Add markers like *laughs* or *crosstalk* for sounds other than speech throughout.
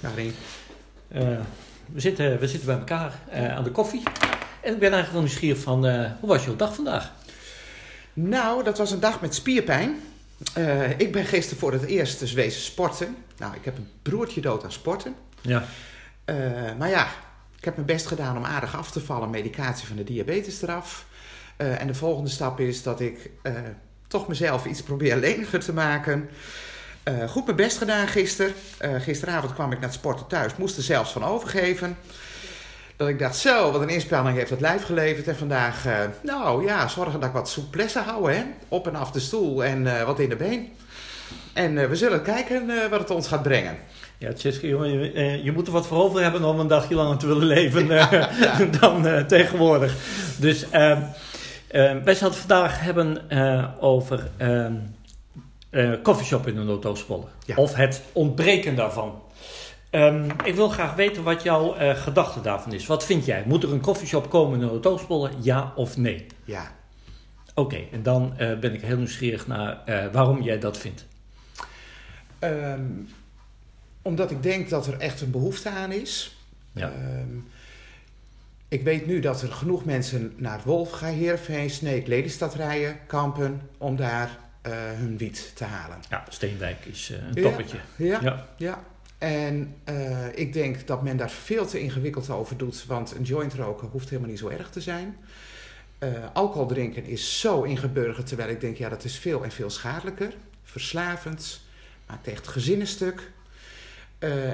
Daarin. Uh, we, zitten, we zitten bij elkaar uh, aan de koffie. En ik ben eigenlijk wel nieuwsgierig van, uh, hoe was jouw dag vandaag? Nou, dat was een dag met spierpijn. ik ben gisteren voor het eerst dus wezen sporten. Nou, ik heb een broertje dood aan sporten. Ja. maar ja, ik heb mijn best gedaan om aardig af te vallen. Medicatie van de diabetes eraf. en de volgende stap is dat ik toch mezelf iets probeer leniger te maken. Uh, goed mijn best gedaan gisteren. Uh, gisteravond kwam ik naar het sporten thuis. Moest er zelfs van overgeven. Dat ik dacht, zo, wat een inspanning heeft het lijf geleverd. En vandaag, uh, nou ja, zorgen dat ik wat souplesse hou. Hè? Op en af de stoel en wat in de been. En we zullen kijken wat het ons gaat brengen. Ja, Tjitske, je, je moet er wat voor over hebben om een dagje langer te willen leven ja, ja. *laughs* dan tegenwoordig. Dus ehm, wij zouden het vandaag hebben over ehm, koffieshop uh, in de. Ja. Of het ontbreken daarvan. Um, ik wil graag weten wat jouw uh, gedachte daarvan is. Wat vind jij? Moet er een koffieshop komen in de Noordoostpolder? Ja of nee? Ja. Oké, okay, en dan uh, ben ik heel nieuwsgierig naar uh, waarom jij dat vindt. Um, omdat ik denk dat er echt een behoefte aan is. Ja. Um, ik weet nu dat er genoeg mensen naar Heerenveen, Sneek, Lelystad rijden, kampen, om daar hun wiet te halen. Ja, Steenwijk is uh, een toppetje. Ja, ja, ja. En uh, ik denk dat men daar veel te ingewikkeld over doet, want een joint roken hoeft helemaal niet zo erg te zijn. alcohol drinken is zo ingeburgerd, terwijl ik denk, ja, dat is veel en veel schadelijker. Verslavend, maakt echt gezinnen stuk.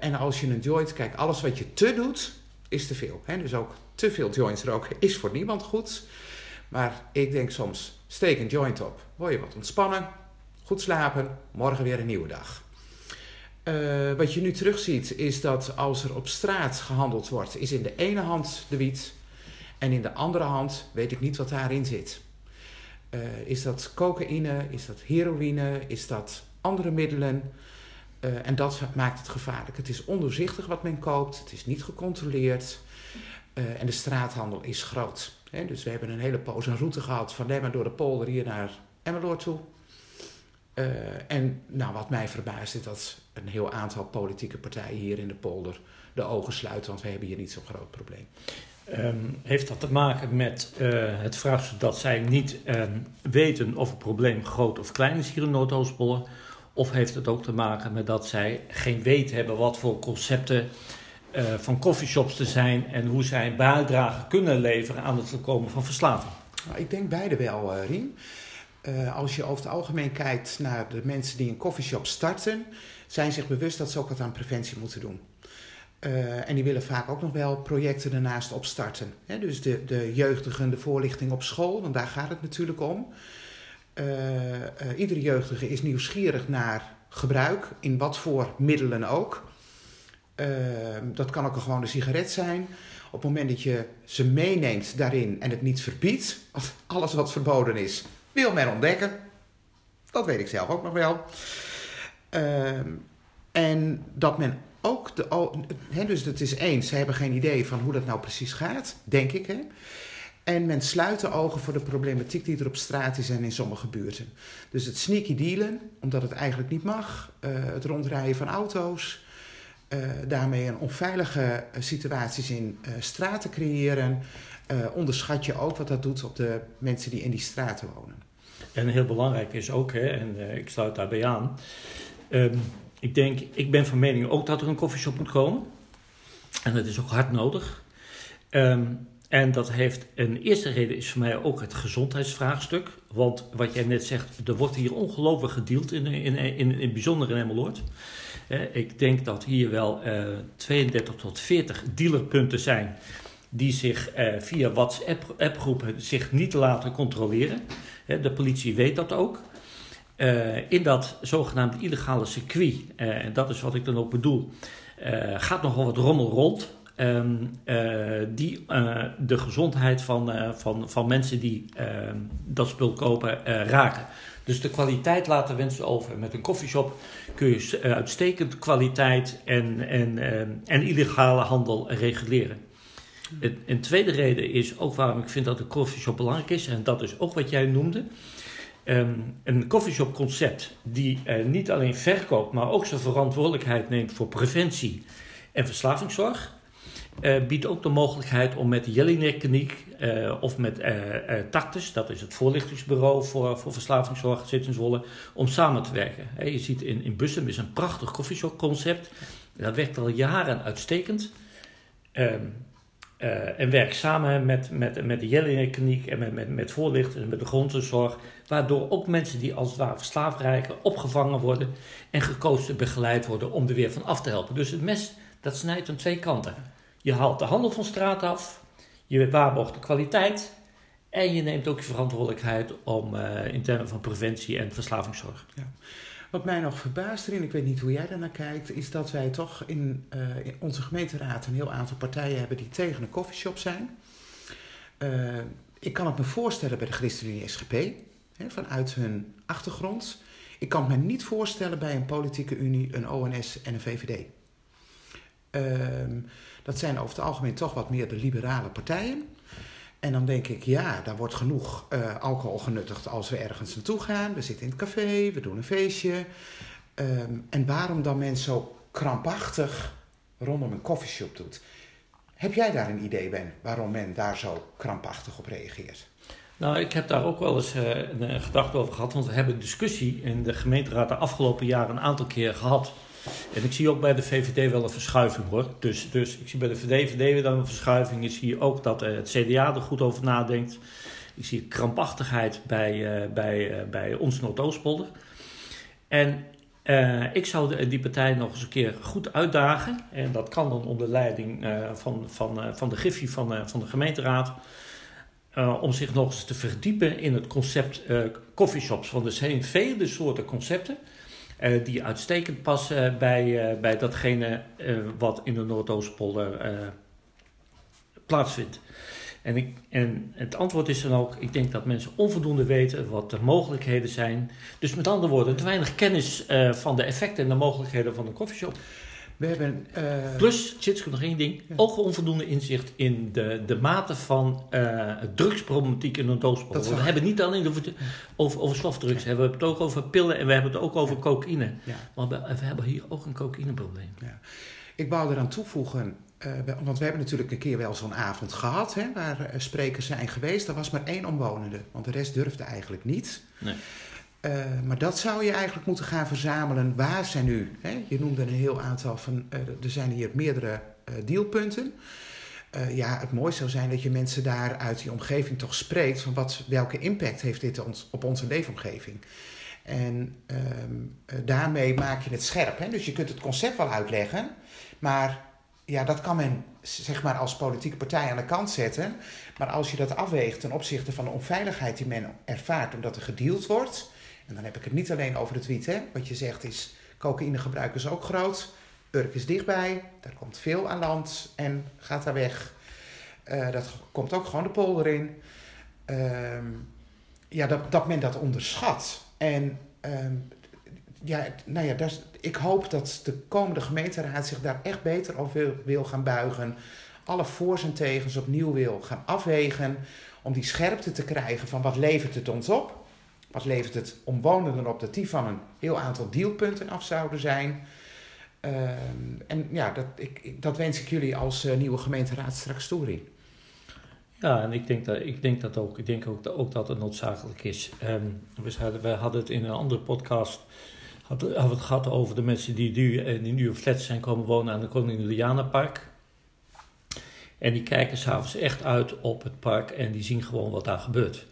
en als je een joint, kijk, alles wat je te doet, is te veel. Hè? Dus ook te veel joints roken is voor niemand goed. Maar ik denk soms, steek een joint op, word je wat ontspannen, goed slapen, morgen weer een nieuwe dag. Uh, wat je nu terugziet is dat als er op straat gehandeld wordt, is in de ene hand de wiet en in de andere hand weet ik niet wat daarin zit. Uh, is dat cocaïne, is dat heroïne, is dat andere middelen? Uh, en dat maakt het gevaarlijk. Het is ondoorzichtig wat men koopt, het is niet gecontroleerd en de straathandel is groot. Dus we hebben een hele poos een route gehad van Lemmer door de polder hier naar Emmeloord toe. Uh, en nou, wat mij verbaast is dat een heel aantal politieke partijen hier in de polder de ogen sluiten, want we hebben hier niet zo'n groot probleem. Um, heeft dat te maken met uh, het vraagstuk dat zij niet um, weten of het probleem groot of klein is hier in Noordoostpolder? Of heeft het ook te maken met dat zij geen weet hebben wat voor concepten uh, van coffeeshops te zijn en hoe zij bijdrage kunnen leveren aan het voorkomen van verslaving? Nou, ik denk beide wel, uh, Rien. Uh, als je over het algemeen kijkt naar de mensen die een coffeeshop starten, zijn zich bewust dat ze ook wat aan preventie moeten doen. En die willen vaak ook nog wel projecten ernaast opstarten. Hè? Dus de, de jeugdigen, de voorlichting op school, want daar gaat het natuurlijk om. Iedere jeugdige is nieuwsgierig naar gebruik, in wat voor middelen ook. Ehm, dat kan ook een gewone sigaret zijn. Op het moment dat je ze meeneemt daarin en het niet verbiedt, alles wat verboden is, wil men ontdekken. Dat weet ik zelf ook nog wel. Uh, en dat men ook de. Dus het is eens, ze hebben geen idee van hoe dat nou precies gaat, denk ik. Hè? En men sluit de ogen voor de problematiek die er op straat is en in sommige buurten. Dus het sneaky dealen, omdat het eigenlijk niet mag. Uh, het rondrijden van auto's daarmee een onveilige uh, situaties in uh, straten creëren, onderschat je ook wat dat doet op de mensen die in die straten wonen. En heel belangrijk is ook, hè, en ik sluit daarbij aan. Um, ik denk, ik ben van mening ook dat er een koffieshop moet komen. En dat is ook hard nodig. Um, en dat heeft een eerste reden is voor mij ook het gezondheidsvraagstuk. Want wat jij net zegt, er wordt hier ongelooflijk gedeeld, in, in, in, in, in bijzonder in Emmeloord. Ik denk dat hier wel uh, 32 tot 40 dealerpunten zijn die zich uh, via WhatsApp-groepen zich niet laten controleren. de politie weet dat ook. Uh, in dat zogenaamde illegale circuit, en dat is wat ik dan ook bedoel, gaat nogal wat rommel rond. Uh, die de gezondheid van, van, van mensen die ehm, dat spul kopen raken. Dus de kwaliteit laten wensen over. Met een koffieshop kun je uitstekend kwaliteit en, en, ehm, en illegale handel reguleren. Een, tweede reden is ook waarom ik vind dat de koffieshop belangrijk is, en dat is ook wat jij noemde. ehm, een coffeeshop concept die uh, niet alleen verkoopt, maar ook zijn verantwoordelijkheid neemt voor preventie en verslavingszorg. Uh, biedt ook de mogelijkheid om met Jelinek-kliniek uh, of met uh, dat is het voorlichtingsbureau voor, voor verslavingszorg, zit in Zwolle, om samen te werken. Je ziet in, in Bussum is een prachtig koffieshop concept. Dat werkt al jaren uitstekend. Um, en werkt samen met, met, met de Jelinek-kliniek en met, met, met voorlichters en met de grondzorg, waardoor ook mensen die als het ware verslaafd opgevangen worden en gecoacht en begeleid worden om er weer van af te helpen. Dus het mes dat snijdt aan twee kanten. Je haalt de handel van straat af, je waarborgt de kwaliteit en je neemt ook je verantwoordelijkheid om uh, in termen van preventie en verslavingszorg. Ja. Wat mij nog verbaast erin, ik weet niet hoe jij daarnaar kijkt, is dat wij toch in, uh, in onze gemeenteraad een heel aantal partijen hebben die tegen een koffieshop zijn. Uh, ik kan het me voorstellen bij de ChristenUnie SGP, hè, vanuit hun achtergrond. Ik kan het me niet voorstellen bij een politieke unie, een ONS en een VVD. Uh, dat zijn over het algemeen toch wat meer de liberale partijen. En dan denk ik, ja, daar wordt genoeg uh, alcohol genuttigd als we ergens naartoe gaan. We zitten in het café, we doen een feestje. Um, en waarom dan mensen zo krampachtig rondom een koffieshop doet. Heb jij daar een idee bij waarom men daar zo krampachtig op reageert? Nou, ik heb daar ook wel eens uh, een, een gedachte over gehad. Want we hebben discussie in de gemeenteraad de afgelopen jaren een aantal keer gehad en ik zie ook bij de VVD wel een verschuiving hoor. Dus, dus ik zie bij de VVD dan een verschuiving. Ik zie ook dat uh, het CDA er goed over nadenkt. Ik zie krampachtigheid bij, uh, bij, uh, bij ons Noordoostpolder. En ik zou die partij nog eens een keer goed uitdagen. En dat kan dan onder leiding van, van, van de Griffie van, van de gemeenteraad. om zich nog eens te verdiepen in het concept coffeeshops. Want er zijn vele soorten concepten. Uh, die uitstekend passen bij, uh, bij datgene uh, wat in de Noordoostpolder plaatsvindt. En, ik, en het antwoord is dan ook, ik denk dat mensen onvoldoende weten wat de mogelijkheden zijn. Dus met andere woorden, te weinig kennis van de effecten en de mogelijkheden van een koffieshop. We hebben, uh... Plus, Tjitske, nog één ding. Ja. Ook onvoldoende inzicht in de, de mate van uh, drugsproblematiek in een doosbol. We hebben het niet alleen over, over, over softdrugs. Ja. We hebben het ook over pillen en we hebben het ook over cocaïne. Ja. Maar we, we, hebben hier ook een cocaïneprobleem. Ja. Ik wou eraan toevoegen, uh, want we hebben natuurlijk een keer wel zo'n avond gehad... Hè, waar sprekers zijn geweest. Er was maar één omwonende, want de rest durfde eigenlijk niet... Nee. Uh, maar dat zou je eigenlijk moeten gaan verzamelen. Waar zijn nu? Hè? Je noemde een heel aantal van. Uh, er zijn hier meerdere uh, dealpunten. ja, het mooiste zou zijn dat je mensen daar uit die omgeving toch spreekt. van wat, welke impact heeft dit ons, op onze leefomgeving. En ehm, daarmee maak je het scherp. Hè? Dus je kunt het concept wel uitleggen. Maar ja, dat kan men zeg maar als politieke partij aan de kant zetten. Maar als je dat afweegt ten opzichte van de onveiligheid die men ervaart omdat er gedeeld wordt. En dan heb ik het niet alleen over de tweet. Hè. Wat je zegt is, cocaïnegebruik is ook groot. Urk is dichtbij. Daar komt veel aan land en gaat daar weg. Uh, dat komt ook gewoon de polder in. Uh, ja, dat, dat men dat onderschat. En uh, ja, nou ja, ik hoop dat de komende gemeenteraad zich daar echt beter over wil, wil gaan buigen. Alle voor's en tegens opnieuw wil gaan afwegen. Om die scherpte te krijgen van wat levert het ons op. Wat levert het omwonenden op dat die van een heel aantal dealpunten af zouden zijn. Uh, en ja, dat, ik, dat wens ik jullie als uh, nieuwe gemeenteraad straks toe in. Ja, en ik denk dat, ik denk dat ook. Ik denk ook, ook dat het noodzakelijk is. Um, we, hadden, we hadden het in een andere podcast hadden, hadden het gehad over de mensen die nu, eh, die nu op flats zijn komen wonen aan de Koningin Juliana Park. En die kijken s'avonds echt uit op het park en die zien gewoon wat daar gebeurt.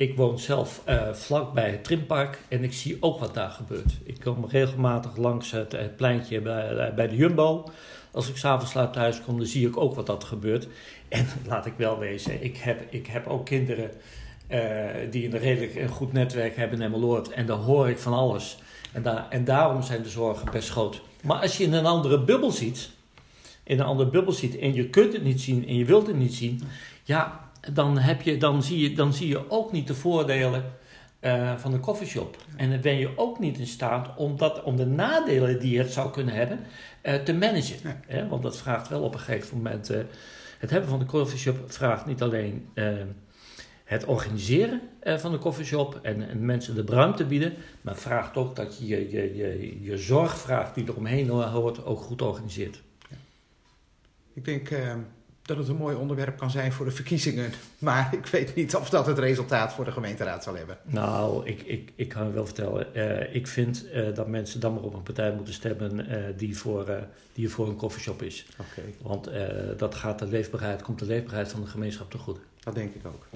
Ik woon zelf vlak bij het trimpark en ik zie ook wat daar gebeurt. Ik kom regelmatig langs het, het pleintje bij, bij de Jumbo. Als ik s'avonds laat thuis kom, dan zie ik ook wat dat gebeurt. En *laughs* laat ik wel wezen, ik heb, ik heb ook kinderen die een redelijk een goed netwerk hebben in Emmeloord. En daar hoor ik van alles. En, daar, en daarom zijn de zorgen best groot. Maar als je in een andere bubbel ziet, in een andere bubbel ziet en je kunt het niet zien en je wilt het niet zien, ja, dan, heb je, dan, zie, je, dan zie je ook niet de voordelen uh, van de coffeeshop. En dan ben je ook niet in staat om, dat, om de nadelen die het zou kunnen hebben uh, te managen. Ja. Hè? Want dat vraagt wel op een gegeven moment. Uh, het hebben van de coffeeshop vraagt niet alleen het organiseren eh, van de koffieshop en, en mensen de ruimte bieden. Maar vraagt ook dat je je, je, je, je zorgvraag die er omheen hoort ook goed organiseert. Ik denk dat het een mooi onderwerp kan zijn voor de verkiezingen. Maar ik weet niet of dat het resultaat voor de gemeenteraad zal hebben. Nou, ik, ik, ik kan wel vertellen. Uh, ik vind uh, dat mensen dan maar op een partij moeten stemmen die, voor, die voor een koffieshop is. Okay. Want dat gaat de leefbaarheid, komt de leefbaarheid van de gemeenschap te goed. Dat denk ik ook.